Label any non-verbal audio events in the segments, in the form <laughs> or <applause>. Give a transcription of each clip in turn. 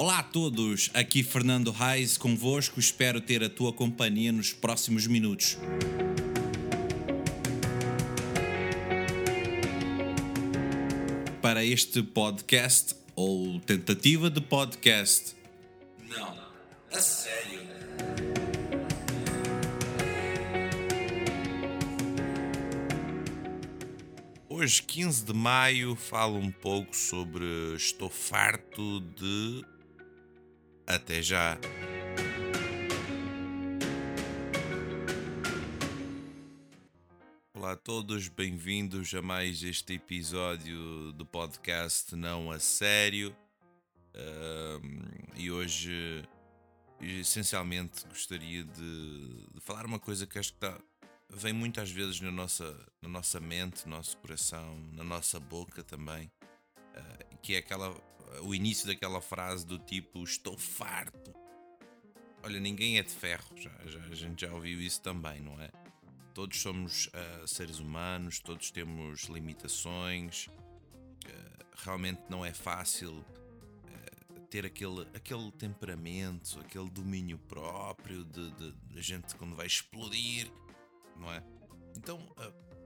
Olá a todos, aqui Fernando Reis convosco, espero ter a tua companhia nos próximos minutos. Para este podcast, ou tentativa de podcast. Não, a sério. Hoje, 15 de maio, falo um pouco sobre estou farto de até já. Olá a todos, bem-vindos a mais este episódio do podcast Não a Sério. e hoje, essencialmente, gostaria de, de, falar uma coisa que acho que está, vem muitas vezes na nossa, na nossa mente, no nosso coração, na nossa boca também, uh, que é aquela o início daquela frase do tipo estou farto. Olha, ninguém é de ferro, já, já, a gente já ouviu isso também, não é? Todos somos uh, seres humanos, todos temos limitações, uh, realmente não é fácil ter aquele, aquele temperamento, aquele domínio próprio de, de, de, gente quando vai explodir, não é? Então,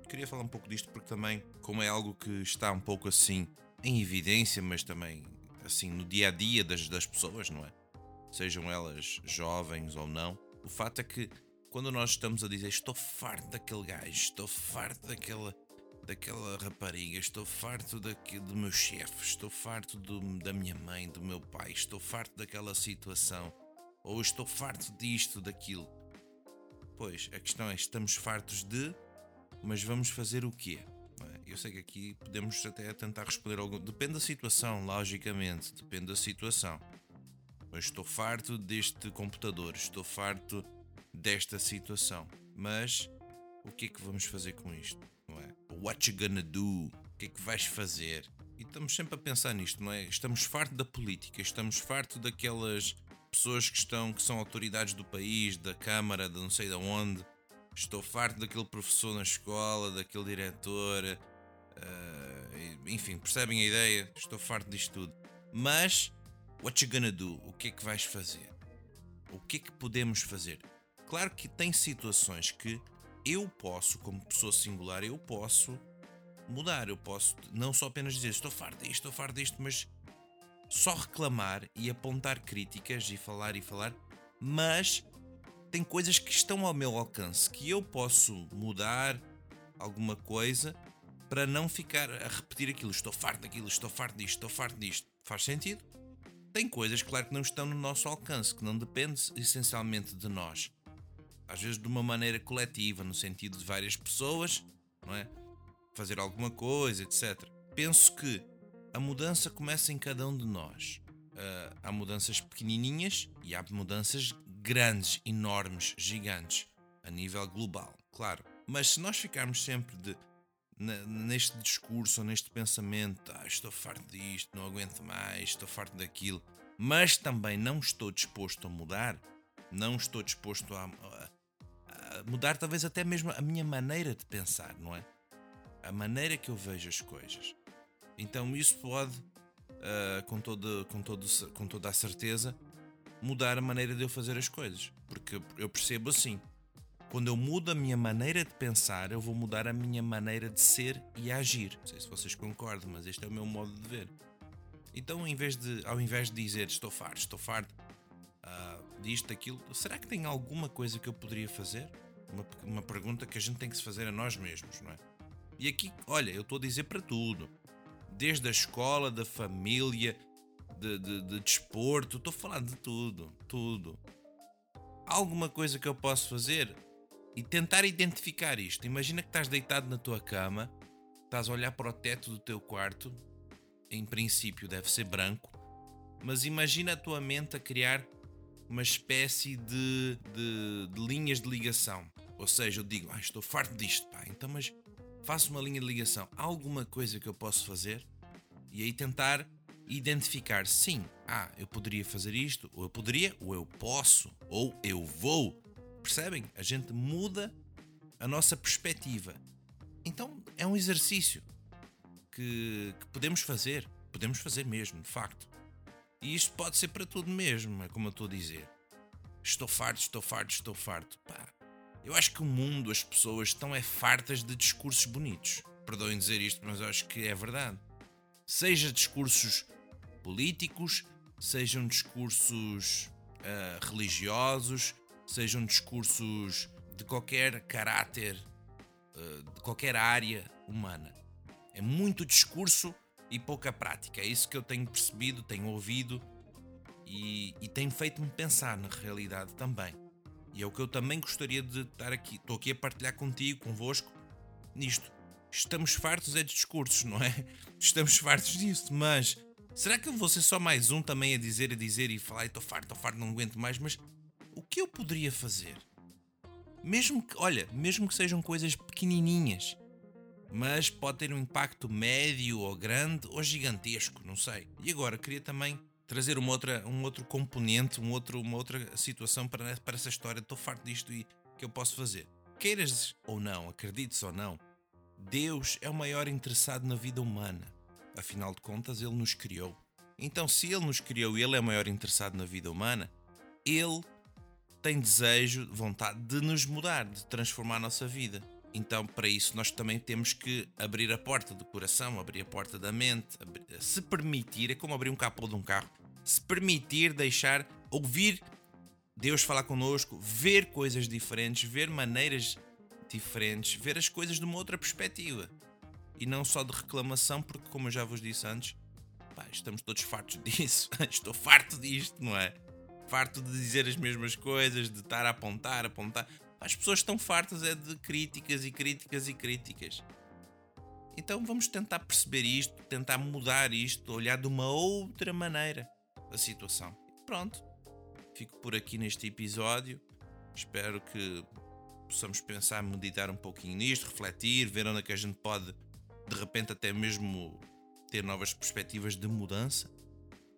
queria falar um pouco disto porque também, como é algo que está um pouco assim em evidência, mas também assim no dia a dia das, das pessoas, não é? Sejam elas jovens ou não. O fato é que quando nós estamos a dizer estou farto daquele gajo, estou farto daquela, daquela rapariga, estou farto daqui, do meu chefe, estou farto do, da minha mãe, do meu pai, estou farto daquela situação, ou estou farto disto, daquilo. Pois, a questão é: estamos fartos de, mas vamos fazer o quê? Eu sei que aqui podemos até tentar responder algo. Depende da situação, logicamente, depende da situação. Mas estou farto deste computador, estou farto desta situação. Mas o que é que vamos fazer com isto? Não é? What you gonna do? O que é que vais fazer? E estamos sempre a pensar nisto, não é? Estamos farto da política, estamos farto daquelas pessoas que estão, que são autoridades do país, da Câmara, de não sei de onde. Estou farto daquele professor na escola, daquele diretor, Uh, enfim, percebem a ideia? Estou farto disto tudo. Mas, what you gonna do? O que é que vais fazer? O que é que podemos fazer? Claro que tem situações que eu posso, como pessoa singular, eu posso mudar. Eu posso não só apenas dizer estou farto disto, estou farto disto, mas só reclamar e apontar críticas e falar e falar, mas tem coisas que estão ao meu alcance que eu posso mudar alguma coisa para não ficar a repetir aquilo. Estou farto daquilo, estou farto disto, estou farto disto. Faz sentido? Tem coisas, claro, que não estão no nosso alcance, que não dependem essencialmente de nós. Às vezes de uma maneira coletiva, no sentido de várias pessoas, não é? Fazer alguma coisa, etc. Penso que a mudança começa em cada um de nós. Uh, há mudanças pequenininhas e há mudanças grandes, enormes, gigantes, a nível global, claro. Mas se nós ficarmos sempre de neste discurso ou neste pensamento, ah, estou farto disto, não aguento mais, estou farto daquilo, mas também não estou disposto a mudar, não estou disposto a, a, a mudar talvez até mesmo a minha maneira de pensar, não é? A maneira que eu vejo as coisas. Então isso pode, uh, com, todo, com, todo, com toda a certeza, mudar a maneira de eu fazer as coisas. Porque eu percebo assim quando eu mudo a minha maneira de pensar, eu vou mudar a minha maneira de ser e agir. Não sei se vocês concordam, mas este é o meu modo de ver. Então, em vez de, ao invés de dizer estou farto, estou farto uh, disto, daquilo, será que tem alguma coisa que eu poderia fazer? Uma, uma pergunta que a gente tem que se fazer a nós mesmos, não é? E aqui, olha, eu estou a dizer para tudo. Desde a escola, da família, de, de, de desporto, estou a falar de tudo, tudo. Alguma coisa que eu posso fazer? e tentar identificar isto. Imagina que estás deitado na tua cama, estás a olhar para o teto do teu quarto, em princípio deve ser branco, mas imagina a tua mente a criar uma espécie de, de, de linhas de ligação. Ou seja, eu digo, ah, estou farto disto, pá, então mas faço uma linha de ligação. Há alguma coisa que eu posso fazer? E aí tentar identificar, sim, ah, eu poderia fazer isto, ou eu poderia, ou eu posso, ou eu vou Percebem? A gente muda a nossa perspectiva. Então é um exercício que, que podemos fazer, podemos fazer mesmo, de facto. E isto pode ser para tudo mesmo, é como eu estou a dizer. Estou farto, estou farto, estou farto. Pá, eu acho que o mundo, as pessoas estão é fartas de discursos bonitos. Perdoem dizer isto, mas eu acho que é verdade. Seja discursos políticos, sejam discursos uh, religiosos, sejam discursos de qualquer caráter, uh, de qualquer área humana. É muito discurso e pouca prática. É isso que eu tenho percebido, tenho ouvido e, e tem feito-me pensar na realidade também. E é o que eu também gostaria de estar aqui. Estou aqui a partilhar contigo, convosco, nisto. Estamos fartos é de discursos, não é? <laughs> Estamos fartos disso, mas será que eu vou ser só mais um também a dizer, a dizer e falar, estou farto, estou farto, não aguento mais, mas o que eu poderia fazer? Mesmo que, olha, mesmo que sejam coisas pequenininhas, mas pode ter um impacto médio ou grande ou gigantesco, não sei. E agora queria também trazer uma outra, um outro componente, um outro, uma outra situação para, para essa história. Estou farto disto e que eu posso fazer. Queiras ou não, acredites ou não, Deus é o maior interessado na vida humana. Afinal de contas, Ele nos criou. Então, se Ele nos criou e Ele é o maior interessado na vida humana, Ele tem desejo, vontade de nos mudar, de transformar a nossa vida. Então, para isso, nós também temos que abrir a porta do coração, abrir a porta da mente, se permitir, é como abrir um capô de um carro, se permitir deixar ouvir Deus falar connosco, ver coisas diferentes, ver maneiras diferentes, ver as coisas de uma outra perspectiva e não só de reclamação, porque, como eu já vos disse antes, pá, estamos todos fartos <laughs> disso. Estou farto disto, não é? Farto de dizer as mesmas coisas, de estar a apontar, apontar. As pessoas estão fartas é de críticas e críticas e críticas. Então vamos tentar perceber isto, tentar mudar isto, olhar de uma outra maneira a situação. Pronto. Fico por aqui neste episódio. Espero que possamos pensar, meditar um pouquinho nisto, refletir, ver onde é que a gente pode, de repente, até mesmo ter novas perspectivas de mudança.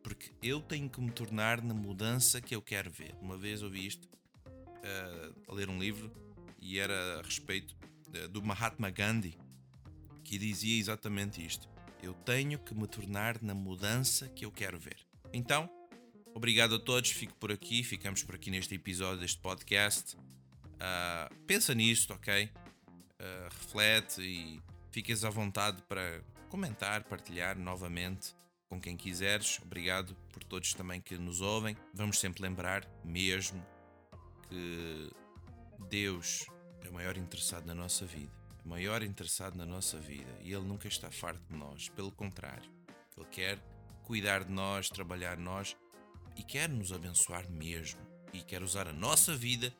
Porque eu tenho que me tornar na mudança que eu quero ver. Uma vez ouvi isto a ler um livro e era a respeito do Mahatma Gandhi que dizia exatamente isto. Eu tenho que me tornar na mudança que eu quero ver. Então, obrigado a todos. Fico por aqui. Ficamos por aqui neste episódio deste podcast. Uh, pensa nisto, ok? Uh, reflete e fiques à vontade para comentar, partilhar novamente com quem quiseres. Obrigado por todos também que nos ouvem. Vamos sempre lembrar, mesmo que Deus é o maior interessado na nossa vida, é o maior interessado na nossa vida e Ele nunca está farto de nós, pelo contrário, Ele quer cuidar de nós, trabalhar nós e quer nos abençoar mesmo e quer usar a nossa vida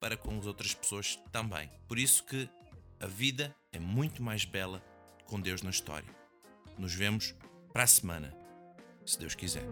para com as outras pessoas também. Por isso que a vida é muito mais bela com Deus na história. Nos vemos para a semana, se Deus quiser.